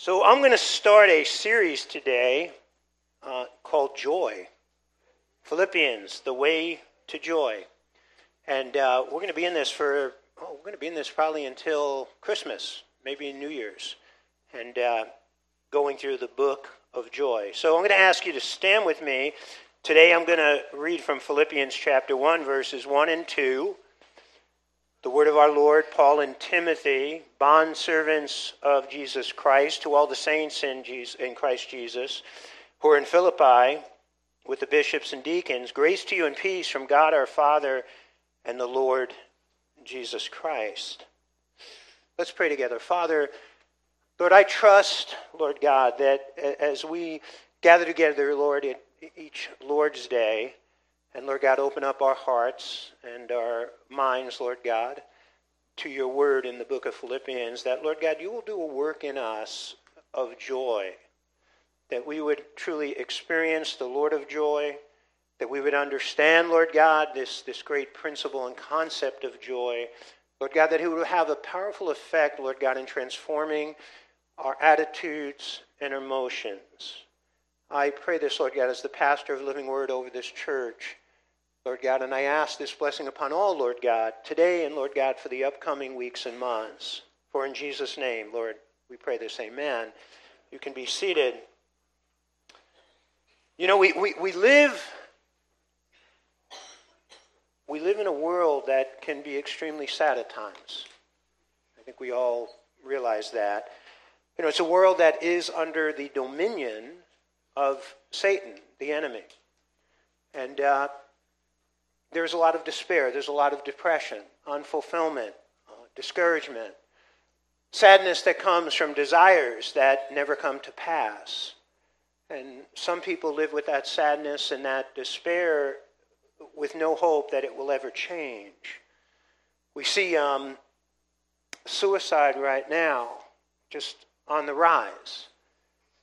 So, I'm going to start a series today uh, called Joy. Philippians, the way to joy. And uh, we're going to be in this for, oh, we're going to be in this probably until Christmas, maybe New Year's, and uh, going through the book of joy. So, I'm going to ask you to stand with me. Today, I'm going to read from Philippians chapter 1, verses 1 and 2 the word of our Lord, Paul and Timothy, bondservants of Jesus Christ, to all the saints in, Jesus, in Christ Jesus, who are in Philippi with the bishops and deacons, grace to you and peace from God our Father and the Lord Jesus Christ. Let's pray together. Father, Lord, I trust, Lord God, that as we gather together, Lord, each Lord's Day, and Lord God, open up our hearts and our minds, Lord God, to your word in the book of Philippians, that, Lord God, you will do a work in us of joy, that we would truly experience the Lord of joy, that we would understand, Lord God, this, this great principle and concept of joy. Lord God, that it would have a powerful effect, Lord God, in transforming our attitudes and emotions. I pray this, Lord God, as the pastor of Living Word over this church. Lord God, and I ask this blessing upon all, Lord God, today and Lord God, for the upcoming weeks and months. For in Jesus' name, Lord, we pray this. Amen. You can be seated. You know, we, we, we live we live in a world that can be extremely sad at times. I think we all realize that. You know, it's a world that is under the dominion of Satan, the enemy. And uh, there's a lot of despair, there's a lot of depression, unfulfillment, uh, discouragement, sadness that comes from desires that never come to pass. And some people live with that sadness and that despair with no hope that it will ever change. We see um, suicide right now just on the rise.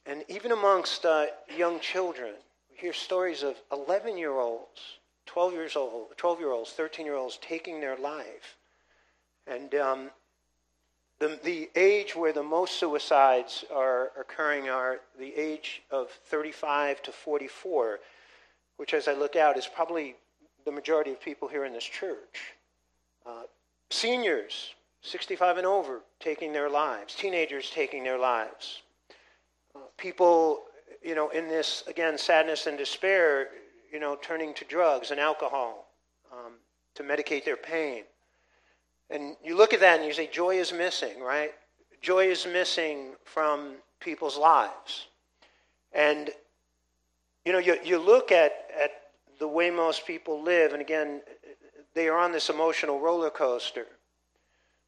And even amongst uh, young children, we hear stories of 11 year olds 12 years old, 12 year olds, 13 year olds taking their life. And um, the, the age where the most suicides are occurring are the age of 35 to 44, which, as I look out, is probably the majority of people here in this church. Uh, seniors, 65 and over, taking their lives, teenagers taking their lives. People, you know, in this, again, sadness and despair, you know, turning to drugs and alcohol um, to medicate their pain. And you look at that and you say, joy is missing, right? Joy is missing from people's lives. And, you know, you, you look at, at the way most people live, and again, they are on this emotional roller coaster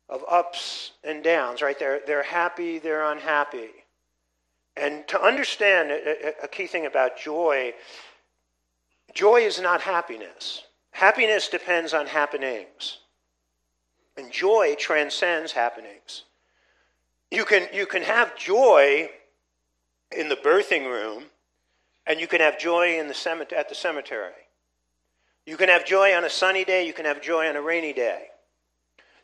of ups and downs, right? They're, they're happy, they're unhappy. And to understand a, a key thing about joy Joy is not happiness. Happiness depends on happenings. And joy transcends happenings. You can, you can have joy in the birthing room, and you can have joy in the cemetery, at the cemetery. You can have joy on a sunny day, you can have joy on a rainy day.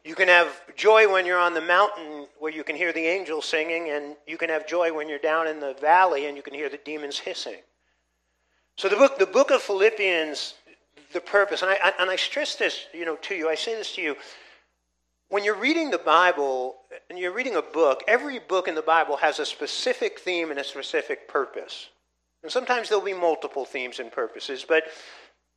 You can have joy when you're on the mountain where you can hear the angels singing, and you can have joy when you're down in the valley and you can hear the demons hissing. So the book, the book of Philippians, the purpose, and I, and I stress this, you know, to you. I say this to you. When you're reading the Bible and you're reading a book, every book in the Bible has a specific theme and a specific purpose. And sometimes there'll be multiple themes and purposes, but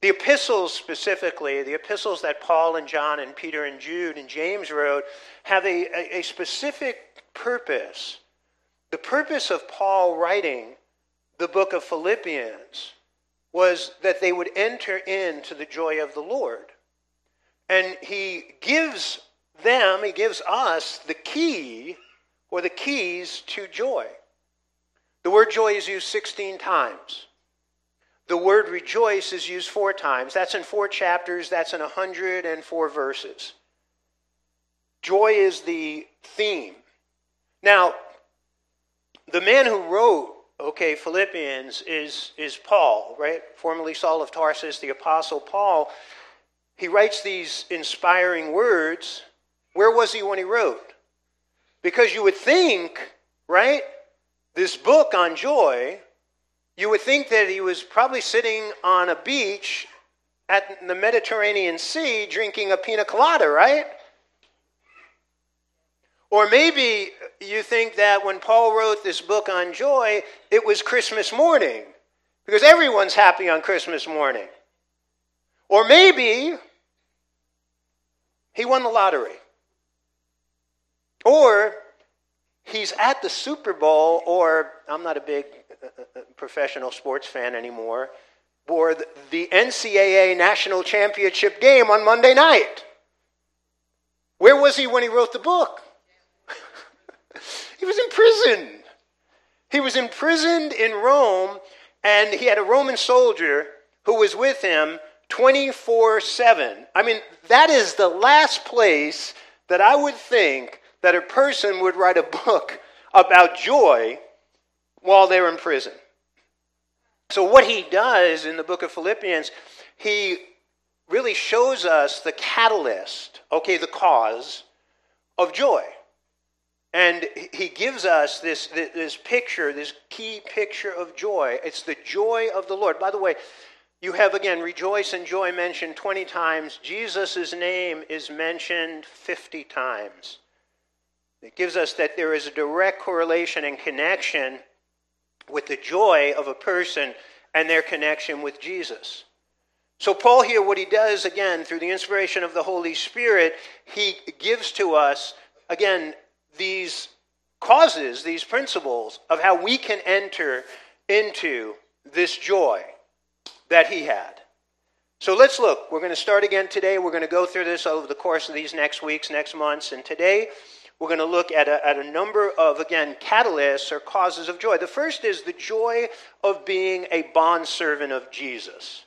the epistles specifically, the epistles that Paul and John and Peter and Jude and James wrote, have a, a, a specific purpose. The purpose of Paul writing the book of Philippians was that they would enter into the joy of the Lord. And he gives them, he gives us the key or the keys to joy. The word joy is used 16 times. The word rejoice is used four times. That's in four chapters, that's in 104 verses. Joy is the theme. Now, the man who wrote okay, Philippians is, is Paul, right? Formerly Saul of Tarsus, the Apostle Paul. He writes these inspiring words. Where was he when he wrote? Because you would think, right, this book on joy, you would think that he was probably sitting on a beach at the Mediterranean Sea drinking a pina colada, right? Or maybe you think that when Paul wrote this book on joy, it was Christmas morning, because everyone's happy on Christmas morning. Or maybe he won the lottery. Or he's at the Super Bowl, or I'm not a big professional sports fan anymore, or the NCAA national championship game on Monday night. Where was he when he wrote the book? he was in prison. He was imprisoned in Rome, and he had a Roman soldier who was with him 24 7. I mean, that is the last place that I would think that a person would write a book about joy while they're in prison. So, what he does in the book of Philippians, he really shows us the catalyst, okay, the cause of joy. And he gives us this, this picture, this key picture of joy. It's the joy of the Lord. By the way, you have again rejoice and joy mentioned 20 times. Jesus' name is mentioned 50 times. It gives us that there is a direct correlation and connection with the joy of a person and their connection with Jesus. So, Paul here, what he does, again, through the inspiration of the Holy Spirit, he gives to us, again, these causes, these principles of how we can enter into this joy that he had. So let's look. We're going to start again today. We're going to go through this over the course of these next weeks, next months. And today, we're going to look at a, at a number of, again, catalysts or causes of joy. The first is the joy of being a bondservant of Jesus.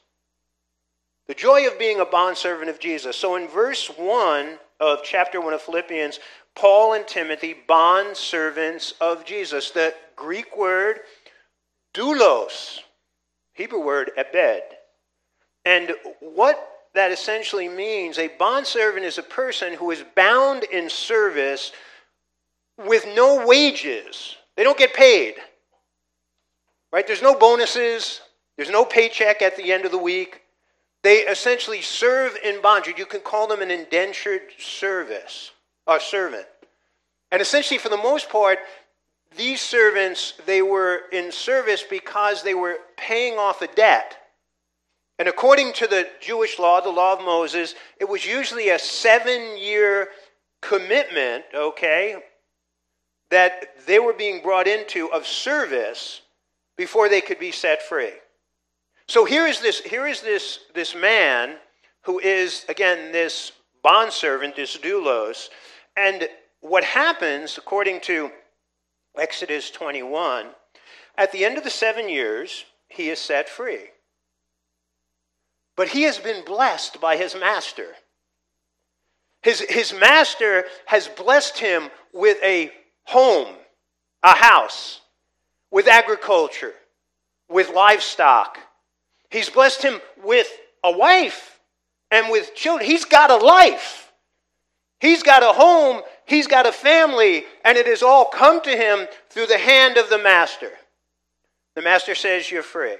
The joy of being a bondservant of Jesus. So in verse 1 of chapter 1 of Philippians, Paul and Timothy, bondservants of Jesus. The Greek word doulos, Hebrew word ebed. And what that essentially means a bondservant is a person who is bound in service with no wages. They don't get paid. Right? There's no bonuses, there's no paycheck at the end of the week. They essentially serve in bondage. You can call them an indentured service or servant. And essentially, for the most part, these servants they were in service because they were paying off a debt and according to the Jewish law, the law of Moses, it was usually a seven year commitment, okay, that they were being brought into of service before they could be set free. So here is this, here is this, this man who is, again, this bondservant, this doulos. And what happens, according to Exodus 21, at the end of the seven years, he is set free. But he has been blessed by his master. His, his master has blessed him with a home, a house, with agriculture, with livestock. He's blessed him with a wife and with children. He's got a life. He's got a home. He's got a family. And it has all come to him through the hand of the master. The master says, You're free.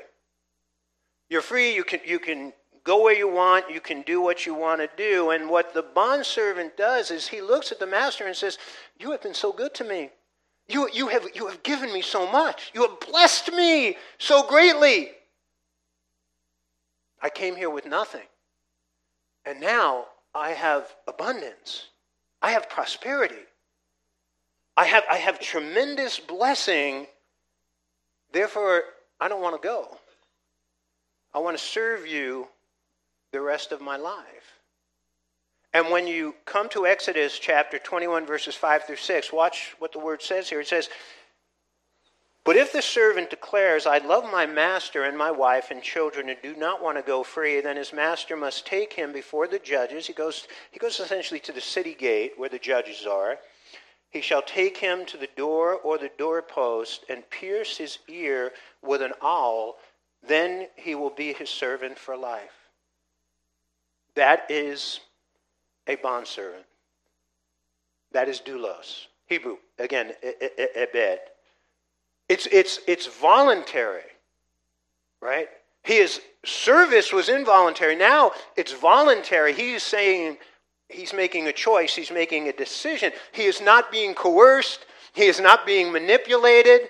You're free. You can, you can go where you want, you can do what you want to do. And what the bondservant does is he looks at the master and says, You have been so good to me. You, you, have, you have given me so much. You have blessed me so greatly. I came here with nothing. And now I have abundance. I have prosperity. I have, I have tremendous blessing. Therefore, I don't want to go. I want to serve you the rest of my life. And when you come to Exodus chapter 21, verses 5 through 6, watch what the word says here. It says, But if the servant declares, I love my master and my wife and children and do not want to go free, then his master must take him before the judges. He goes, he goes essentially to the city gate where the judges are. He shall take him to the door or the doorpost and pierce his ear with an awl. Then he will be his servant for life. That is a bondservant. That is doulos. Hebrew, again, ebed. It's, it's, it's voluntary, right? His service was involuntary. Now it's voluntary. He's saying he's making a choice, he's making a decision. He is not being coerced, he is not being manipulated.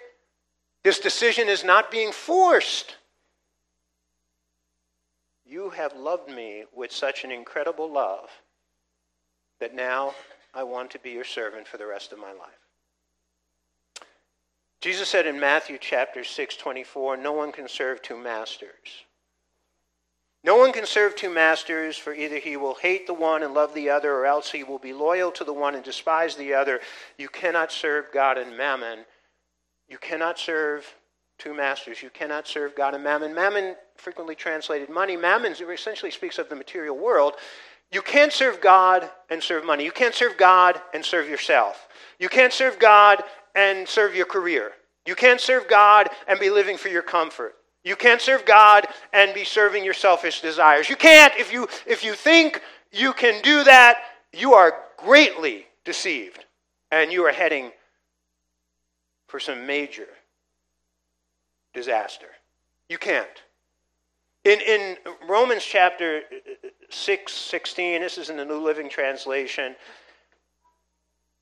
This decision is not being forced. You have loved me with such an incredible love that now I want to be your servant for the rest of my life. Jesus said in Matthew chapter 6, 24, no one can serve two masters. No one can serve two masters, for either he will hate the one and love the other, or else he will be loyal to the one and despise the other. You cannot serve God and mammon. You cannot serve two masters. You cannot serve God and mammon. Mammon, frequently translated money, mammon essentially speaks of the material world. You can't serve God and serve money. You can't serve God and serve yourself. You can't serve God and serve your career. You can't serve God and be living for your comfort. You can't serve God and be serving your selfish desires. You can't. If you, if you think you can do that, you are greatly deceived and you are heading for some major disaster. You can't. In, in Romans chapter 6, 16, this is in the New Living Translation,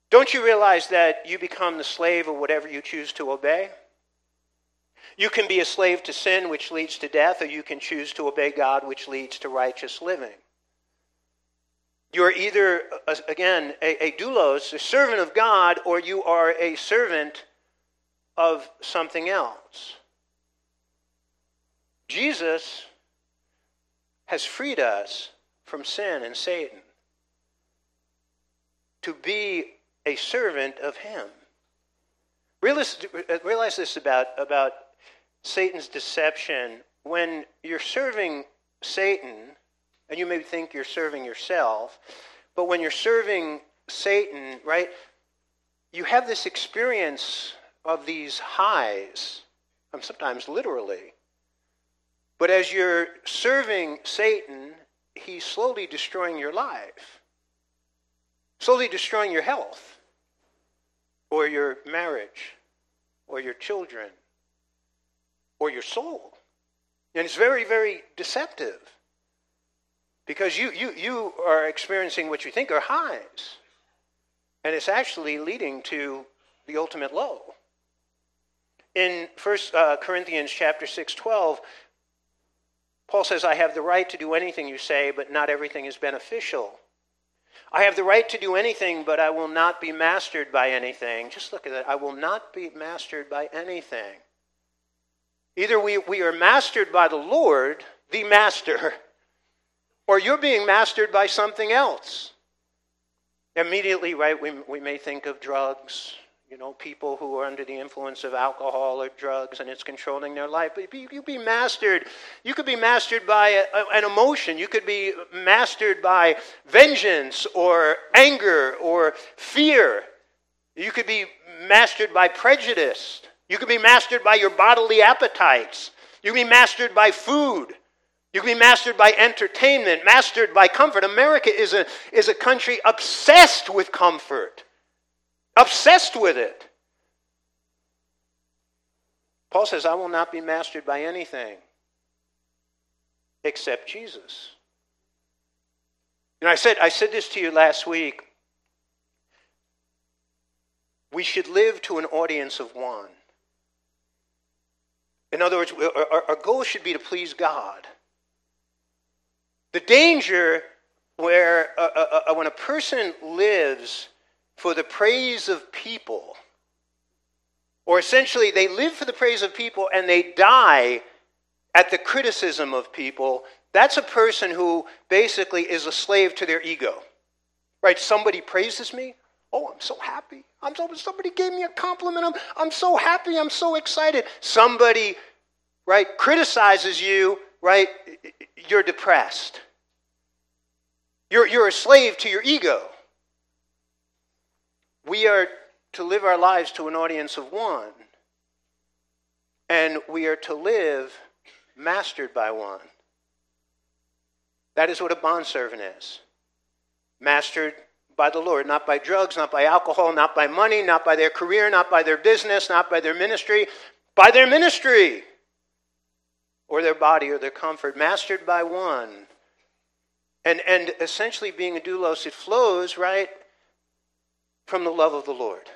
don't you realize that you become the slave of whatever you choose to obey? You can be a slave to sin, which leads to death, or you can choose to obey God, which leads to righteous living. You are either, uh, again, a, a doulos, a servant of God, or you are a servant of something else. Jesus has freed us from sin and Satan to be a servant of him. Realize, realize this about, about Satan's deception. When you're serving Satan, and you may think you're serving yourself, but when you're serving Satan, right, you have this experience of these highs, um, sometimes literally. But as you're serving Satan, he's slowly destroying your life, slowly destroying your health or your marriage or your children or your soul. And it's very, very deceptive because you, you, you are experiencing what you think are highs, and it's actually leading to the ultimate low. In 1 uh, Corinthians chapter 6, 12, Paul says, I have the right to do anything you say, but not everything is beneficial. I have the right to do anything, but I will not be mastered by anything. Just look at that. I will not be mastered by anything. Either we, we are mastered by the Lord, the master, or you're being mastered by something else. Immediately, right, we, we may think of drugs, you know, people who are under the influence of alcohol or drugs and it's controlling their life. But you could be mastered. You could be mastered by a, an emotion. You could be mastered by vengeance or anger or fear. You could be mastered by prejudice. You could be mastered by your bodily appetites. You could be mastered by food. You can be mastered by entertainment, mastered by comfort. America is a, is a country obsessed with comfort obsessed with it. Paul says, I will not be mastered by anything except Jesus. You know, I said, I said this to you last week. We should live to an audience of one. In other words, our, our goal should be to please God. The danger where uh, uh, uh, when a person lives for the praise of people. Or essentially, they live for the praise of people and they die at the criticism of people. That's a person who basically is a slave to their ego. Right? Somebody praises me. Oh, I'm so happy. I'm so, somebody gave me a compliment. I'm, I'm so happy. I'm so excited. Somebody, right, criticizes you, right? You're depressed. You're, you're a slave to your ego. We are to live our lives to an audience of one. And we are to live mastered by one. That is what a bondservant is mastered by the Lord, not by drugs, not by alcohol, not by money, not by their career, not by their business, not by their ministry, by their ministry or their body or their comfort, mastered by one. And, and essentially, being a doulos, it flows, right, from the love of the Lord.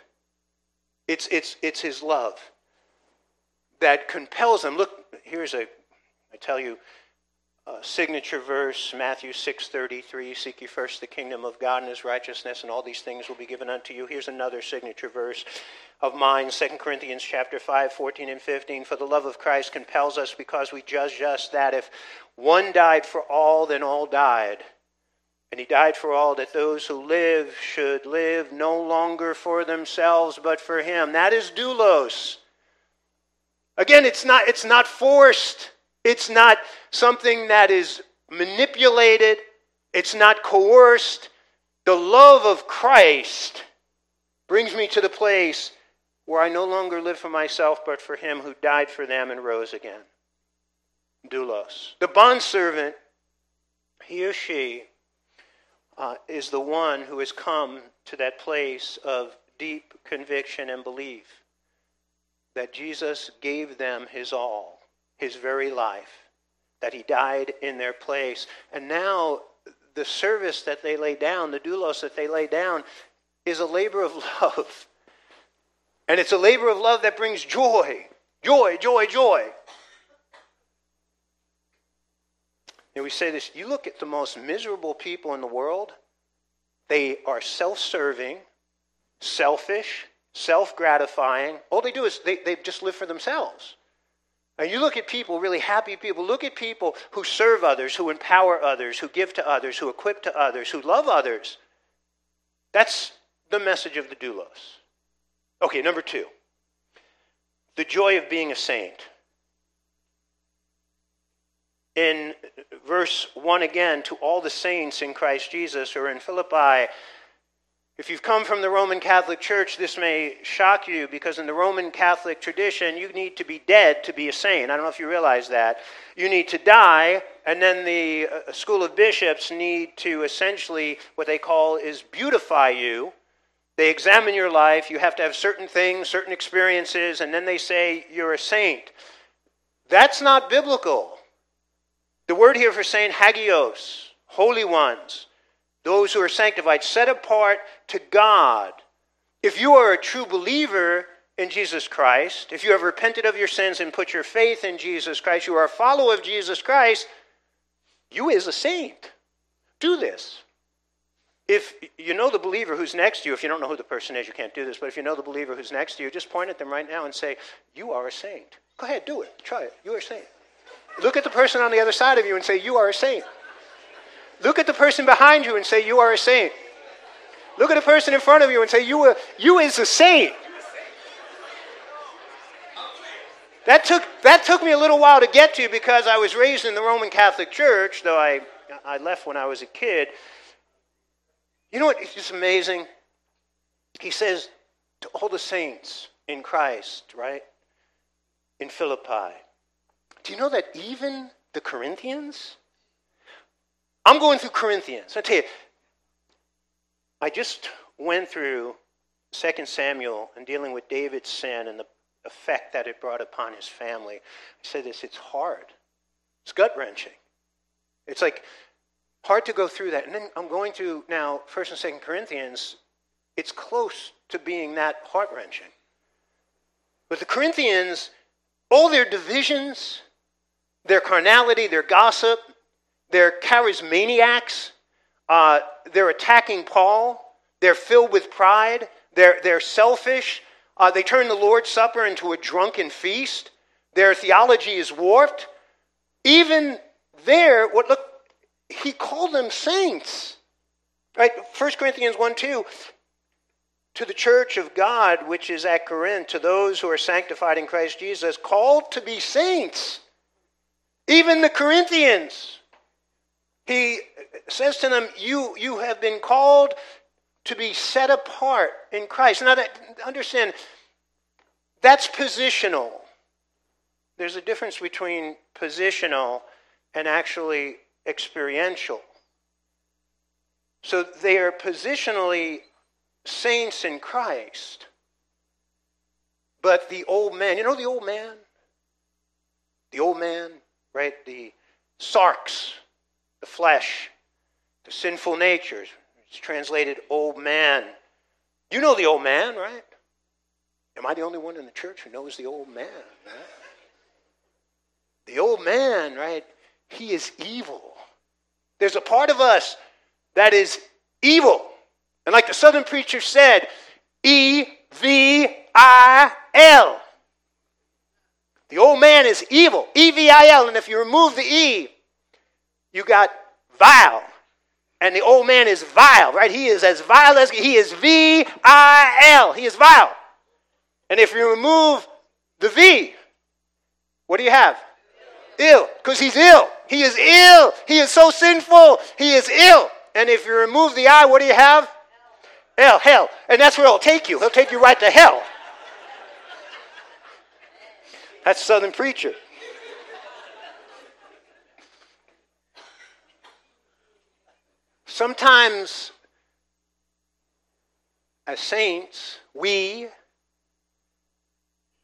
It's, it's, it's his love that compels them. Look, here's a, I tell you, a signature verse, Matthew 6.33, Seek ye first the kingdom of God and his righteousness, and all these things will be given unto you. Here's another signature verse of mine, 2 Corinthians chapter 5, 14 and 15. For the love of Christ compels us because we judge us that if one died for all, then all died. And he died for all that those who live should live no longer for themselves, but for him. That is doulos. Again, it's not, it's not forced. It's not something that is manipulated. It's not coerced. The love of Christ brings me to the place where I no longer live for myself, but for him who died for them and rose again. Doulos. The bondservant, he or she, uh, is the one who has come to that place of deep conviction and belief that Jesus gave them his all, his very life, that he died in their place. And now the service that they lay down, the doulos that they lay down, is a labor of love. And it's a labor of love that brings joy. Joy, joy, joy. And we say this you look at the most miserable people in the world, they are self serving, selfish, self gratifying. All they do is they, they just live for themselves. And you look at people, really happy people, look at people who serve others, who empower others, who give to others, who equip to others, who love others. That's the message of the doulos. Okay, number two the joy of being a saint. In verse 1 again, to all the saints in Christ Jesus, or in Philippi, if you've come from the Roman Catholic Church, this may shock you because in the Roman Catholic tradition, you need to be dead to be a saint. I don't know if you realize that. You need to die, and then the uh, school of bishops need to essentially, what they call is beautify you. They examine your life. You have to have certain things, certain experiences, and then they say you're a saint. That's not biblical. The word here for saint, hagios, holy ones those who are sanctified, set apart to God. If you are a true believer in Jesus Christ, if you have repented of your sins and put your faith in Jesus Christ, you are a follower of Jesus Christ, you is a saint. Do this. If you know the believer who's next to you, if you don't know who the person is, you can't do this, but if you know the believer who's next to you, just point at them right now and say, You are a saint. Go ahead, do it. Try it. You are a saint. Look at the person on the other side of you and say, You are a saint. Look at the person behind you and say, You are a saint. Look at the person in front of you and say, You, are, you is a saint. That took, that took me a little while to get to because I was raised in the Roman Catholic Church, though I, I left when I was a kid. You know what? It's just amazing. He says to all the saints in Christ, right? In Philippi. Do you know that even the Corinthians, I'm going through Corinthians. I tell you, I just went through 2 Samuel and dealing with David's sin and the effect that it brought upon his family. I said this, it's hard. It's gut wrenching. It's like hard to go through that. And then I'm going through now 1st and 2nd Corinthians. It's close to being that heart wrenching. But the Corinthians, all their divisions, their carnality, their gossip, they're charismaniacs. Uh, they're attacking Paul. They're filled with pride. They're, they're selfish. Uh, they turn the Lord's Supper into a drunken feast. Their theology is warped. Even there, what look, he called them saints. Right? 1 Corinthians 1 2. To the church of God which is at Corinth, to those who are sanctified in Christ Jesus, called to be saints. Even the Corinthians. He says to them, You, you have been called to be set apart in Christ. Now, that, understand, that's positional. There's a difference between positional and actually experiential. So they are positionally saints in Christ. But the old man, you know the old man? The old man, right? The sarx, the flesh, the sinful natures. It's translated old man. You know the old man, right? Am I the only one in the church who knows the old man? Right? The old man, right? He is evil. There's a part of us that is evil. And like the southern preacher said, E V I L. The old man is evil, E V I L. And if you remove the E, you got vile. And the old man is vile, right? He is as vile as he is V I L. He is vile. And if you remove the V, what do you have? Ill, because he's ill. He is ill. He is so sinful. He is ill. And if you remove the I, what do you have? Hell, hell. And that's where he'll take you. He'll take you right to hell. That's Southern preacher. Sometimes, as saints, we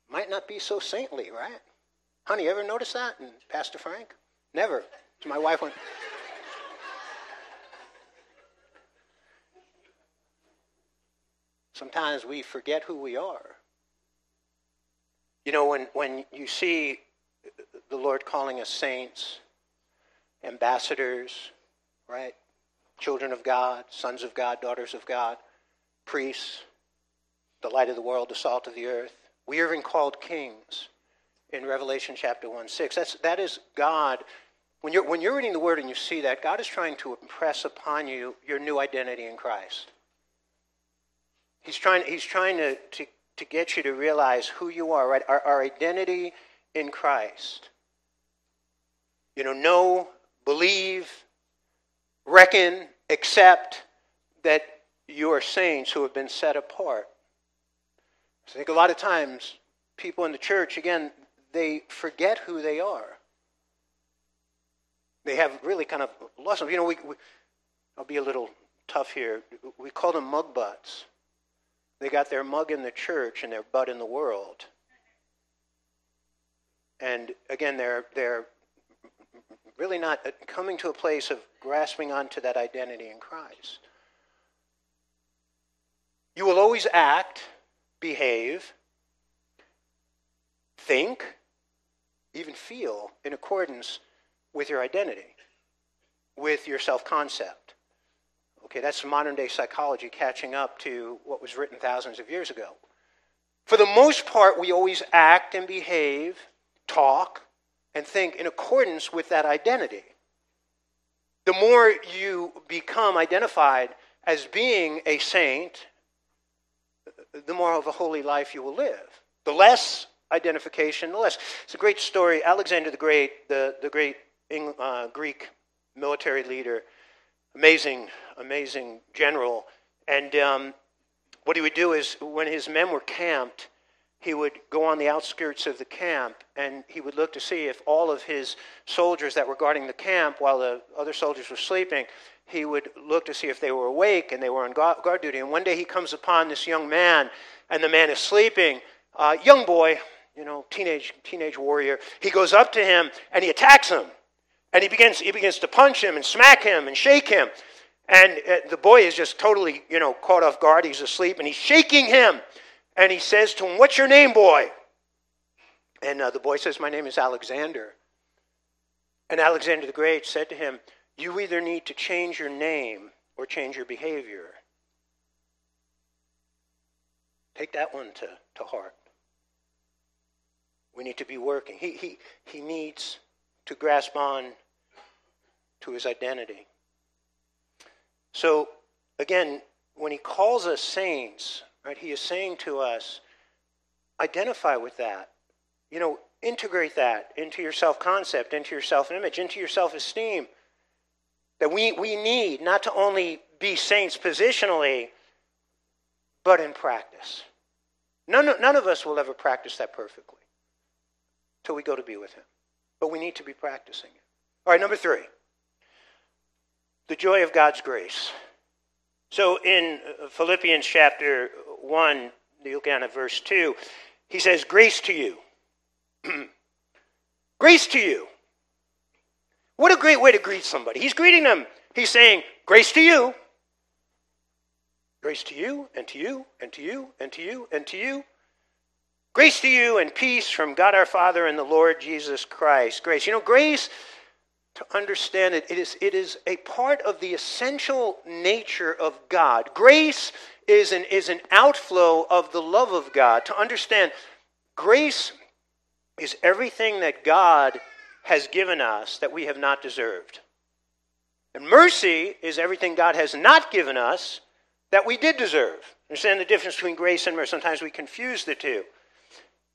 might not be so saintly, right? Honey, ever notice that? And Pastor Frank? Never. So my wife went. Sometimes we forget who we are. You know, when, when you see the Lord calling us saints, ambassadors, right? Children of God, sons of God, daughters of God, priests, the light of the world, the salt of the earth. We are even called kings in Revelation chapter 1 6. That's, that is God. When you're, when you're reading the word and you see that, God is trying to impress upon you your new identity in Christ. He's trying, he's trying to, to, to get you to realize who you are, right? Our, our identity in Christ. You know, know, believe, reckon, accept that you are saints who have been set apart. I think a lot of times people in the church, again, they forget who they are. They have really kind of lost them. You know, we, we I'll be a little tough here. We call them mug butts. They got their mug in the church and their butt in the world. And again, they're, they're really not coming to a place of grasping onto that identity in Christ. You will always act, behave, think, even feel in accordance with your identity, with your self concept. Okay, that's modern day psychology catching up to what was written thousands of years ago. For the most part, we always act and behave, talk, and think in accordance with that identity. The more you become identified as being a saint, the more of a holy life you will live. The less identification, the less. It's a great story. Alexander the Great, the, the great uh, Greek military leader, amazing, amazing general. And um, what he would do is, when his men were camped, he would go on the outskirts of the camp and he would look to see if all of his soldiers that were guarding the camp while the other soldiers were sleeping, he would look to see if they were awake and they were on guard duty. And one day he comes upon this young man, and the man is sleeping. Uh, young boy, you know, teenage teenage warrior. He goes up to him and he attacks him. And he begins, he begins to punch him and smack him and shake him. And uh, the boy is just totally, you know, caught off guard. He's asleep and he's shaking him. And he says to him, What's your name, boy? And uh, the boy says, My name is Alexander. And Alexander the Great said to him, You either need to change your name or change your behavior. Take that one to, to heart. We need to be working. He, he, he needs to grasp on to his identity. So, again, when he calls us saints, right, he is saying to us, identify with that. You know, integrate that into your self concept, into your self image, into your self esteem. That we, we need not to only be saints positionally, but in practice. None, none of us will ever practice that perfectly till we go to be with Him. But we need to be practicing it. All right, number three the joy of God's grace. So in uh, Philippians chapter 1, you look down at verse 2, he says, Grace to you. Grace to you. What a great way to greet somebody. He's greeting them. He's saying, Grace to you. Grace to you, and to you, and to you, and to you, and to you. Grace to you and peace from God our Father and the Lord Jesus Christ. Grace. You know, grace, to understand it, it is, it is a part of the essential nature of God. Grace is an, is an outflow of the love of God. To understand, grace is everything that God has given us that we have not deserved. And mercy is everything God has not given us that we did deserve. Understand the difference between grace and mercy? Sometimes we confuse the two.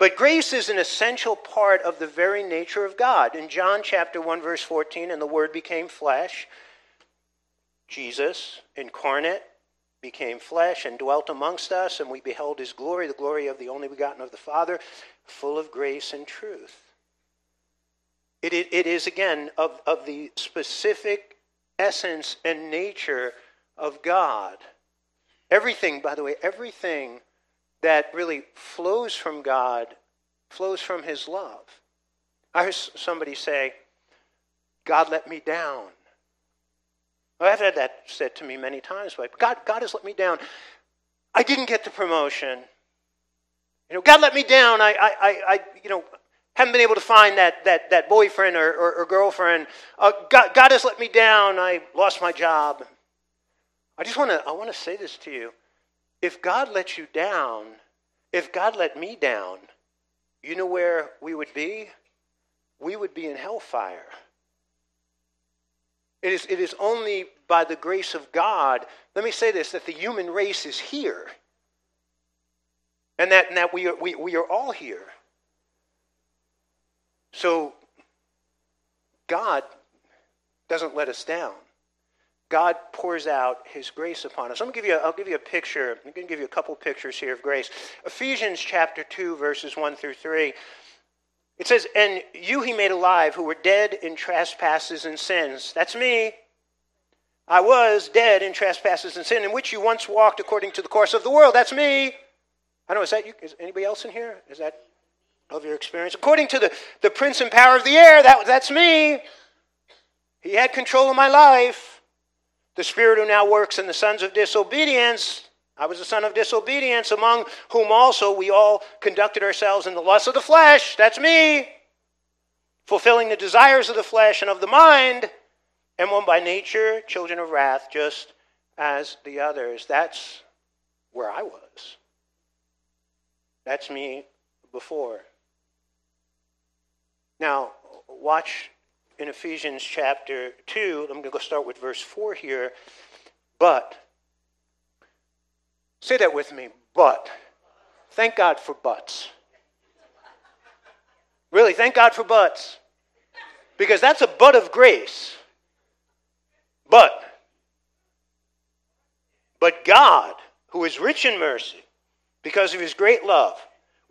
But grace is an essential part of the very nature of God. In John chapter 1 verse 14, and the word became flesh, Jesus incarnate became flesh and dwelt amongst us, and we beheld his glory, the glory of the only begotten of the Father, full of grace and truth. It, it, it is, again, of, of the specific essence and nature of God. Everything, by the way, everything that really flows from God flows from his love. I heard somebody say, God let me down. I've had that said to me many times, but God, God has let me down. I didn't get the promotion. You know, God let me down. I, I, I, you know, haven't been able to find that, that, that boyfriend or, or, or girlfriend. Uh, God, God has let me down. I lost my job. I just want to, I want to say this to you. If God let you down, if God let me down, you know where we would be? We would be in hellfire. It is, it is only by the grace of God, let me say this, that the human race is here. And that, and that we, are, we, we are all here. So, God doesn't let us down. God pours out his grace upon us. I'm going to give you a, I'll give you a picture. I'm going to give you a couple pictures here of grace. Ephesians chapter 2, verses 1 through 3. It says, And you he made alive who were dead in trespasses and sins. That's me. I was dead in trespasses and sin, in which you once walked according to the course of the world. That's me. I don't know, is that you? Is anybody else in here? Is that of your experience? According to the, the prince and power of the air, that, that's me. He had control of my life. The Spirit who now works in the sons of disobedience, I was a son of disobedience, among whom also we all conducted ourselves in the lust of the flesh. That's me. Fulfilling the desires of the flesh and of the mind, and one by nature, children of wrath, just as the others. That's where I was. That's me before. Now, watch in Ephesians chapter 2. I'm going to go start with verse 4 here. But, say that with me, but. Thank God for buts. Really, thank God for buts. Because that's a butt of grace. But, but God, who is rich in mercy, because of his great love,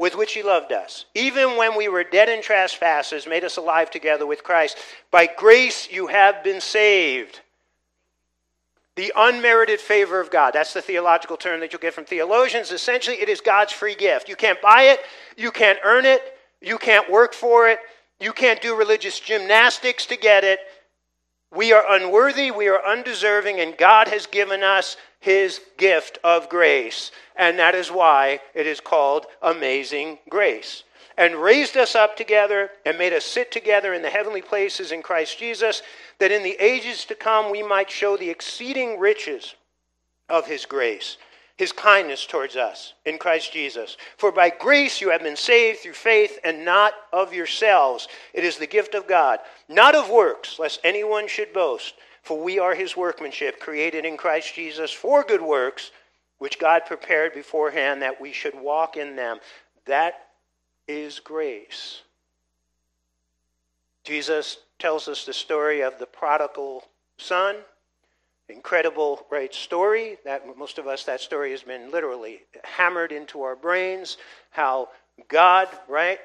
with which he loved us, even when we were dead in trespasses, made us alive together with Christ. By grace you have been saved. The unmerited favor of God. That's the theological term that you'll get from theologians. Essentially, it is God's free gift. You can't buy it, you can't earn it, you can't work for it, you can't do religious gymnastics to get it. We are unworthy, we are undeserving, and God has given us his gift of grace. And that is why it is called amazing grace. And raised us up together and made us sit together in the heavenly places in Christ Jesus, that in the ages to come we might show the exceeding riches of his grace, his kindness towards us in Christ Jesus. For by grace you have been saved through faith, and not of yourselves. It is the gift of God, not of works, lest anyone should boast. For we are his workmanship, created in Christ Jesus for good works, which God prepared beforehand that we should walk in them. That is grace. Jesus tells us the story of the prodigal son. Incredible, right story. That most of us, that story has been literally hammered into our brains. How God, right?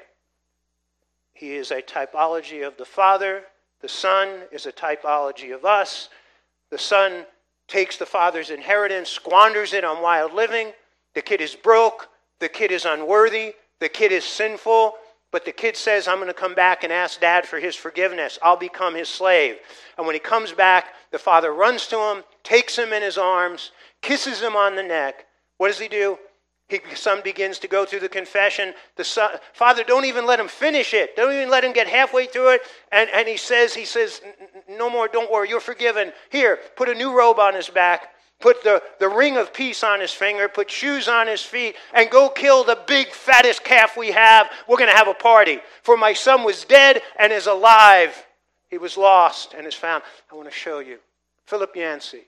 He is a typology of the Father. The Son is a typology of us. The Son takes the father's inheritance, squanders it on wild living. The kid is broke. The kid is unworthy. The kid is sinful. But the kid says, I'm going to come back and ask dad for his forgiveness. I'll become his slave. And when he comes back, the father runs to him, takes him in his arms, kisses him on the neck. What does he do? He, son begins to go through the confession. The son, father, don't even let him finish it. Don't even let him get halfway through it. And, and he says, he says, no more, don't worry, you're forgiven. Here, put a new robe on his back, put the, the ring of peace on his finger, put shoes on his feet, and go kill the big, fattest calf we have. We're going to have a party. For my son was dead and is alive. He was lost and is found. I want to show you. Philip Yancey.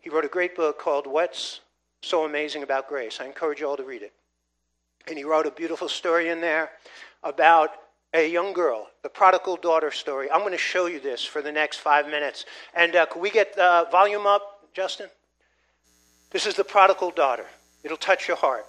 He wrote a great book called What's So Amazing About Grace. I encourage you all to read it. And he wrote a beautiful story in there about a young girl, the prodigal daughter story. I'm going to show you this for the next five minutes. And uh, could we get the volume up, Justin? This is the prodigal daughter. It'll touch your heart.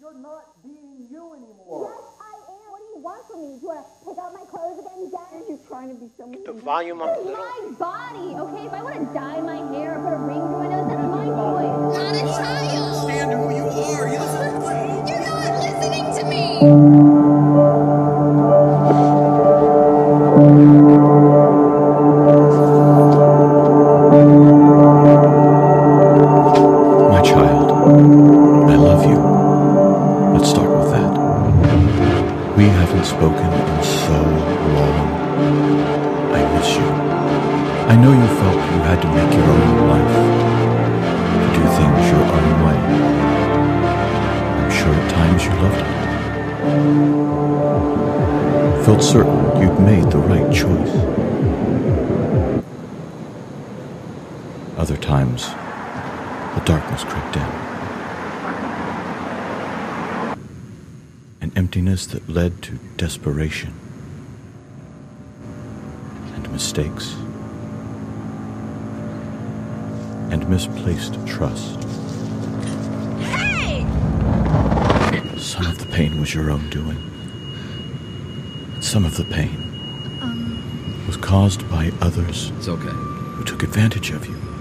You're not being you anymore. Yes, I am. What do you want from me? Do you pick out my clothes again, Dad? Are you trying to be someone? The volume up a little. my body, okay? If I want to dye my hair or put a ring through my nose, that's my choice. Not a child. Stand who you are. You You're not listening to me. My child, I love you. Let's start with that. We haven't spoken in so long. I miss you. I know you felt you had to make your own life, to do things your own way. I'm sure at times you loved it. Felt certain you'd made the right choice. Other times, the darkness crept in. An emptiness that led to desperation and mistakes and misplaced trust. Hey! Some of the pain was your own doing. Some of the pain um. was caused by others It's okay. who took advantage of you.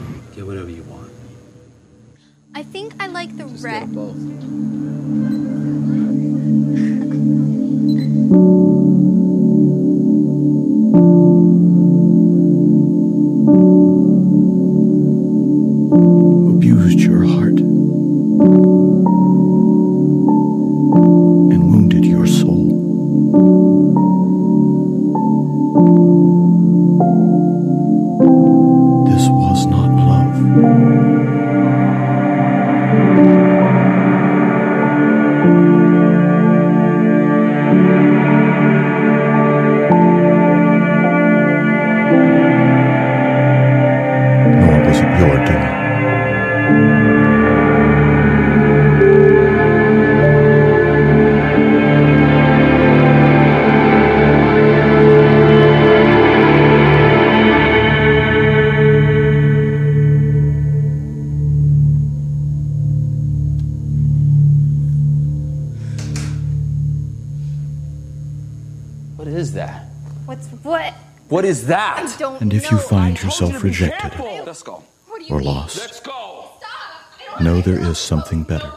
What? What is that? Don't And if you find I- yourself rejected Let's go. What do you or mean? lost, Stop. I don't know wanna there know. is something better.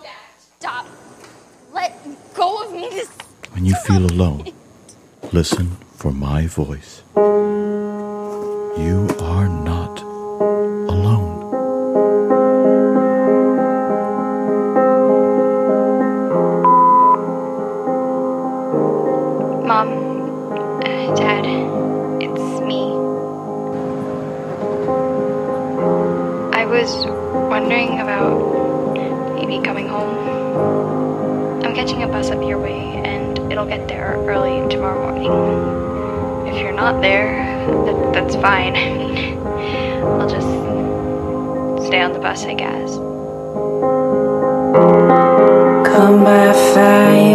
Stop. Let go of me. When you feel alone, listen for my voice. Come by fire,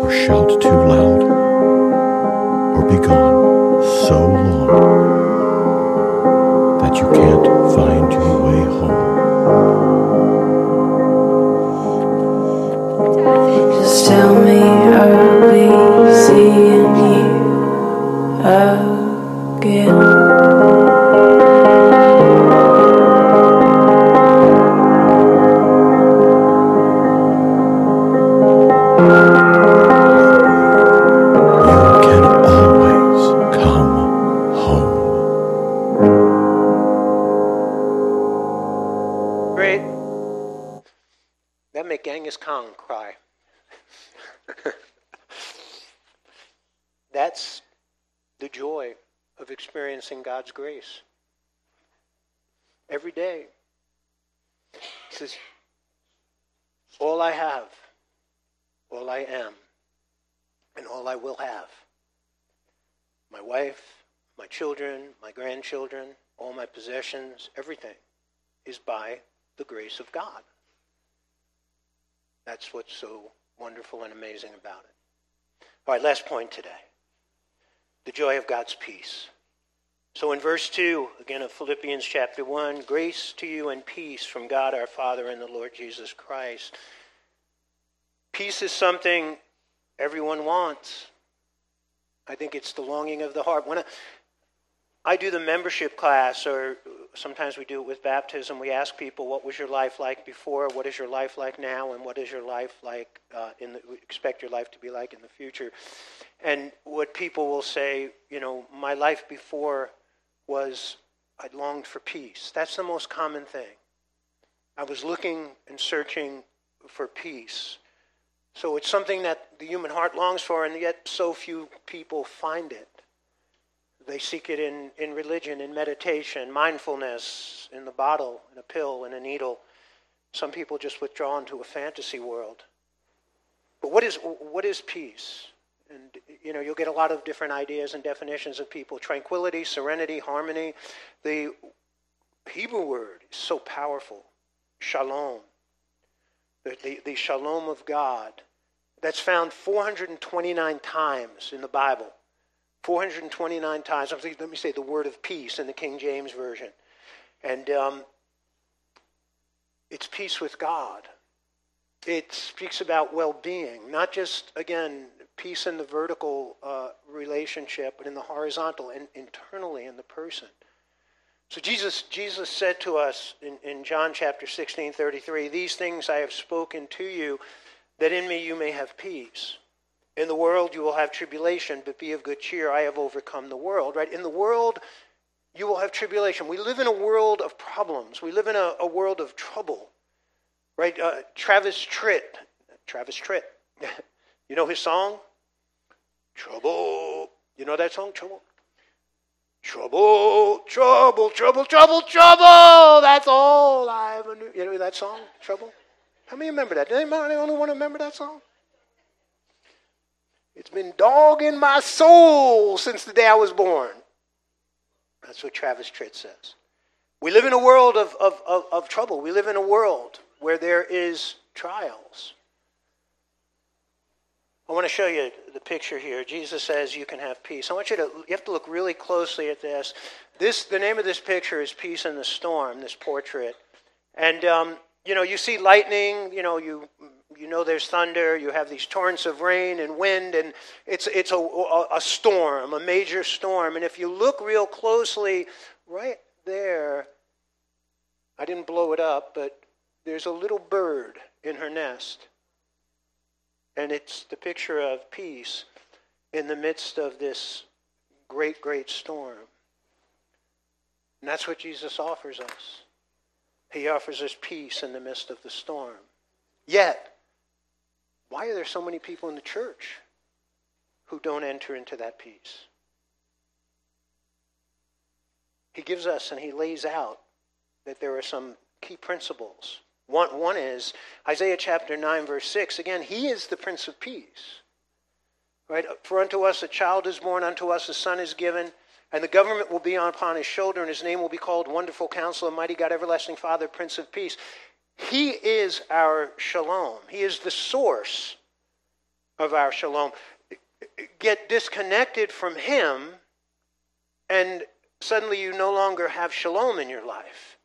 or shout too loud, or be gone so long that you can't find your way home. Just tell me I'll be seeing you oh. Amazing about it. All right, last point today the joy of God's peace. So in verse 2, again of Philippians chapter 1, grace to you and peace from God our Father and the Lord Jesus Christ. Peace is something everyone wants. I think it's the longing of the heart. When I, I do the membership class, or sometimes we do it with baptism, we ask people, what was your life like before? What is your life like now? And what is your life like uh, in the, we expect your life to be like in the future? And what people will say, you know, my life before was I longed for peace. That's the most common thing. I was looking and searching for peace. So it's something that the human heart longs for, and yet so few people find it. They seek it in, in religion, in meditation, mindfulness, in the bottle, in a pill, in a needle. Some people just withdraw into a fantasy world. But what is, what is peace? And, you know, you'll get a lot of different ideas and definitions of people tranquility, serenity, harmony. The Hebrew word is so powerful shalom. The, the, the shalom of God. That's found 429 times in the Bible. 429 times. Let me say the word of peace in the King James Version. And um, it's peace with God. It speaks about well being, not just, again, peace in the vertical uh, relationship, but in the horizontal and internally in the person. So Jesus, Jesus said to us in, in John chapter 16, 33, These things I have spoken to you, that in me you may have peace. In the world you will have tribulation, but be of good cheer. I have overcome the world. Right? In the world you will have tribulation. We live in a world of problems. We live in a, a world of trouble. Right? Uh, Travis Tritt. Travis Tritt. you know his song? Trouble. You know that song? Trouble? Trouble, trouble, trouble, trouble, trouble. That's all I ever knew. You know that song? Trouble? How many remember that? Anybody only one to remember that song? It's been dogging my soul since the day I was born. That's what Travis Tritt says. We live in a world of, of, of, of trouble. We live in a world where there is trials. I want to show you the picture here. Jesus says you can have peace. I want you to you have to look really closely at this. This the name of this picture is Peace in the Storm. This portrait, and um, you know you see lightning. You know you you know there's thunder. You have these torrents of rain and wind, and it's it's a, a, a storm, a major storm. And if you look real closely, right there, I didn't blow it up, but there's a little bird in her nest. And it's the picture of peace in the midst of this great, great storm. And that's what Jesus offers us. He offers us peace in the midst of the storm. Yet, why are there so many people in the church who don't enter into that peace? He gives us and he lays out that there are some key principles One, one is Isaiah chapter 9, verse 6. Again, he is the Prince of Peace. Right? For unto us a child is born, unto us a son is given, and the government will be upon his shoulder, and his name will be called Wonderful Counselor, Mighty God, Everlasting Father, Prince of Peace. He is our shalom. He is the source of our shalom. Get disconnected from him, and suddenly you no longer have shalom in your life.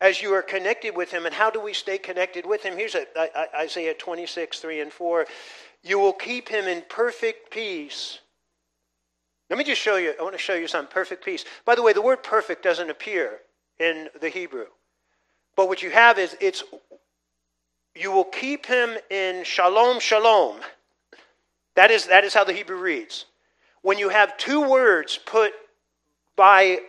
As you are connected with him, and how do we stay connected with him? Here's Isaiah 26, 3 and 4. You will keep him in perfect peace let me just show you, I want to show you some perfect peace. By the way, the word perfect doesn't appear in the Hebrew. But what you have is it's, you will keep him in shalom, shalom. That is, that is how the Hebrew reads. When you have two words put by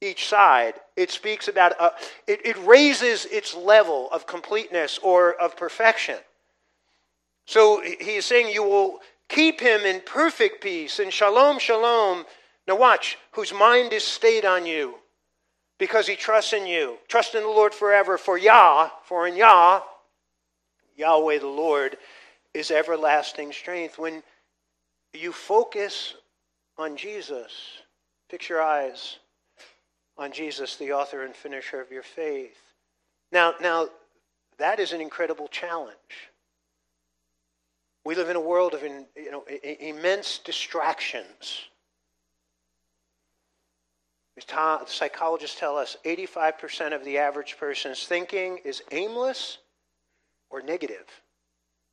each side, it speaks about, a, it, it raises its level of completeness or of perfection. So he is saying you will Keep him in perfect peace and shalom, shalom. Now, watch, whose mind is stayed on you because he trusts in you. Trust in the Lord forever. For Yah, for in Yah, Yahweh the Lord, is everlasting strength. When you focus on Jesus, fix your eyes on Jesus, the author and finisher of your faith. Now, now that is an incredible challenge. We live in a world of you know, immense distractions. Psychologists tell us 85% of the average person's thinking is aimless or negative.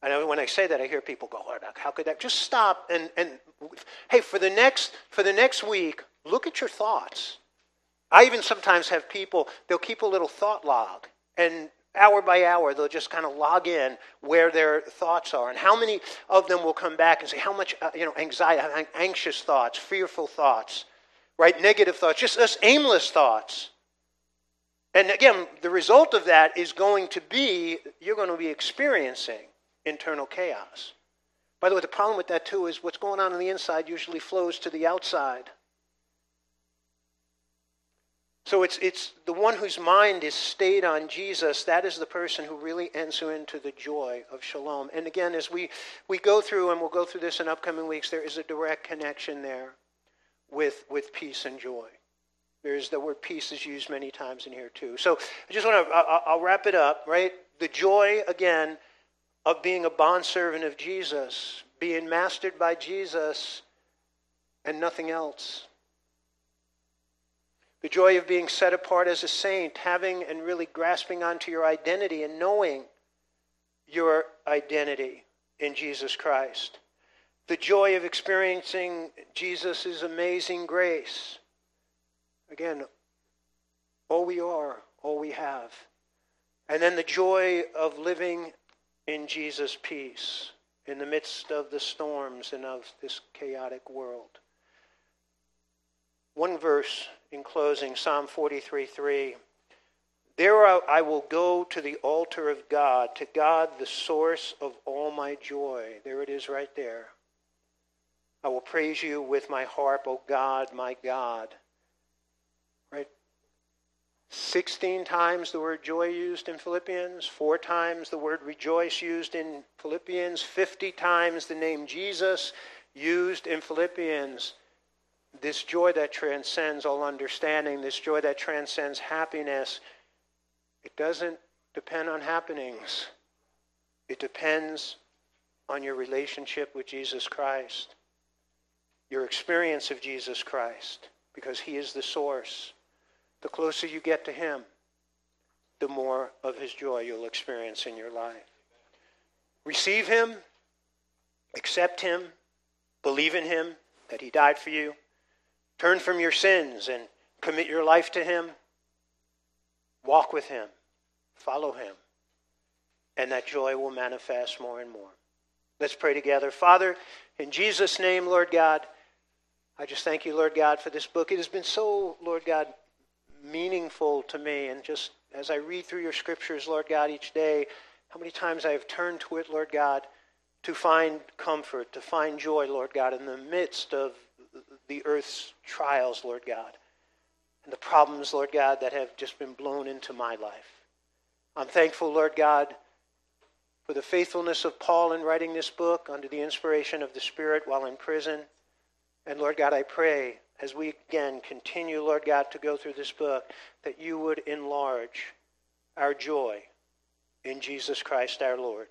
I know when I say that, I hear people go, "How could that?" Just stop and and hey, for the next for the next week, look at your thoughts. I even sometimes have people; they'll keep a little thought log, and hour by hour, they'll just kind of log in where their thoughts are. And how many of them will come back and say, how much, uh, you know, anxiety, anxious thoughts, fearful thoughts, right? Negative thoughts, just us aimless thoughts. And again, the result of that is going to be you're going to be experiencing internal chaos. By the way, the problem with that too is what's going on on the inside usually flows to the outside. So it's, it's the one whose mind is stayed on Jesus, that is the person who really enters into the joy of shalom. And again, as we, we go through, and we'll go through this in upcoming weeks, there is a direct connection there with, with peace and joy. There's the word peace is used many times in here too. So I just want to, I'll wrap it up, right? The joy, again, of being a bondservant of Jesus, being mastered by Jesus, and nothing else. The joy of being set apart as a saint, having and really grasping onto your identity and knowing your identity in Jesus Christ. The joy of experiencing Jesus' amazing grace. Again, all we are, all we have. And then the joy of living in Jesus' peace in the midst of the storms and of this chaotic world. One verse in closing Psalm 43 3. There I will go to the altar of God, to God, the source of all my joy. There it is right there. I will praise you with my harp, O God, my God. Right? 16 times the word joy used in Philippians, four times the word rejoice used in Philippians, 50 times the name Jesus used in Philippians this joy that transcends all understanding, this joy that transcends happiness, it doesn't depend on happenings. It depends on your relationship with Jesus Christ, your experience of Jesus Christ, because He is the source. The closer you get to Him, the more of His joy you'll experience in your life. Receive Him, accept Him, believe in Him, that He died for you, Turn from your sins and commit your life to Him. Walk with Him. Follow Him. And that joy will manifest more and more. Let's pray together. Father, in Jesus' name, Lord God, I just thank you, Lord God, for this book. It has been so, Lord God, meaningful to me. And just as I read through your scriptures, Lord God, each day, how many times I have turned to it, Lord God, to find comfort, to find joy, Lord God, in the midst of the earth's trials, Lord God, and the problems, Lord God, that have just been blown into my life. I'm thankful, Lord God, for the faithfulness of Paul in writing this book under the inspiration of the Spirit while in prison. And Lord God, I pray as we again continue, Lord God, to go through this book, that you would enlarge our joy in Jesus Christ our Lord.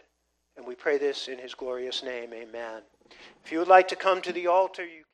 And we pray this in his glorious name. Amen. If you would like to come to the altar, you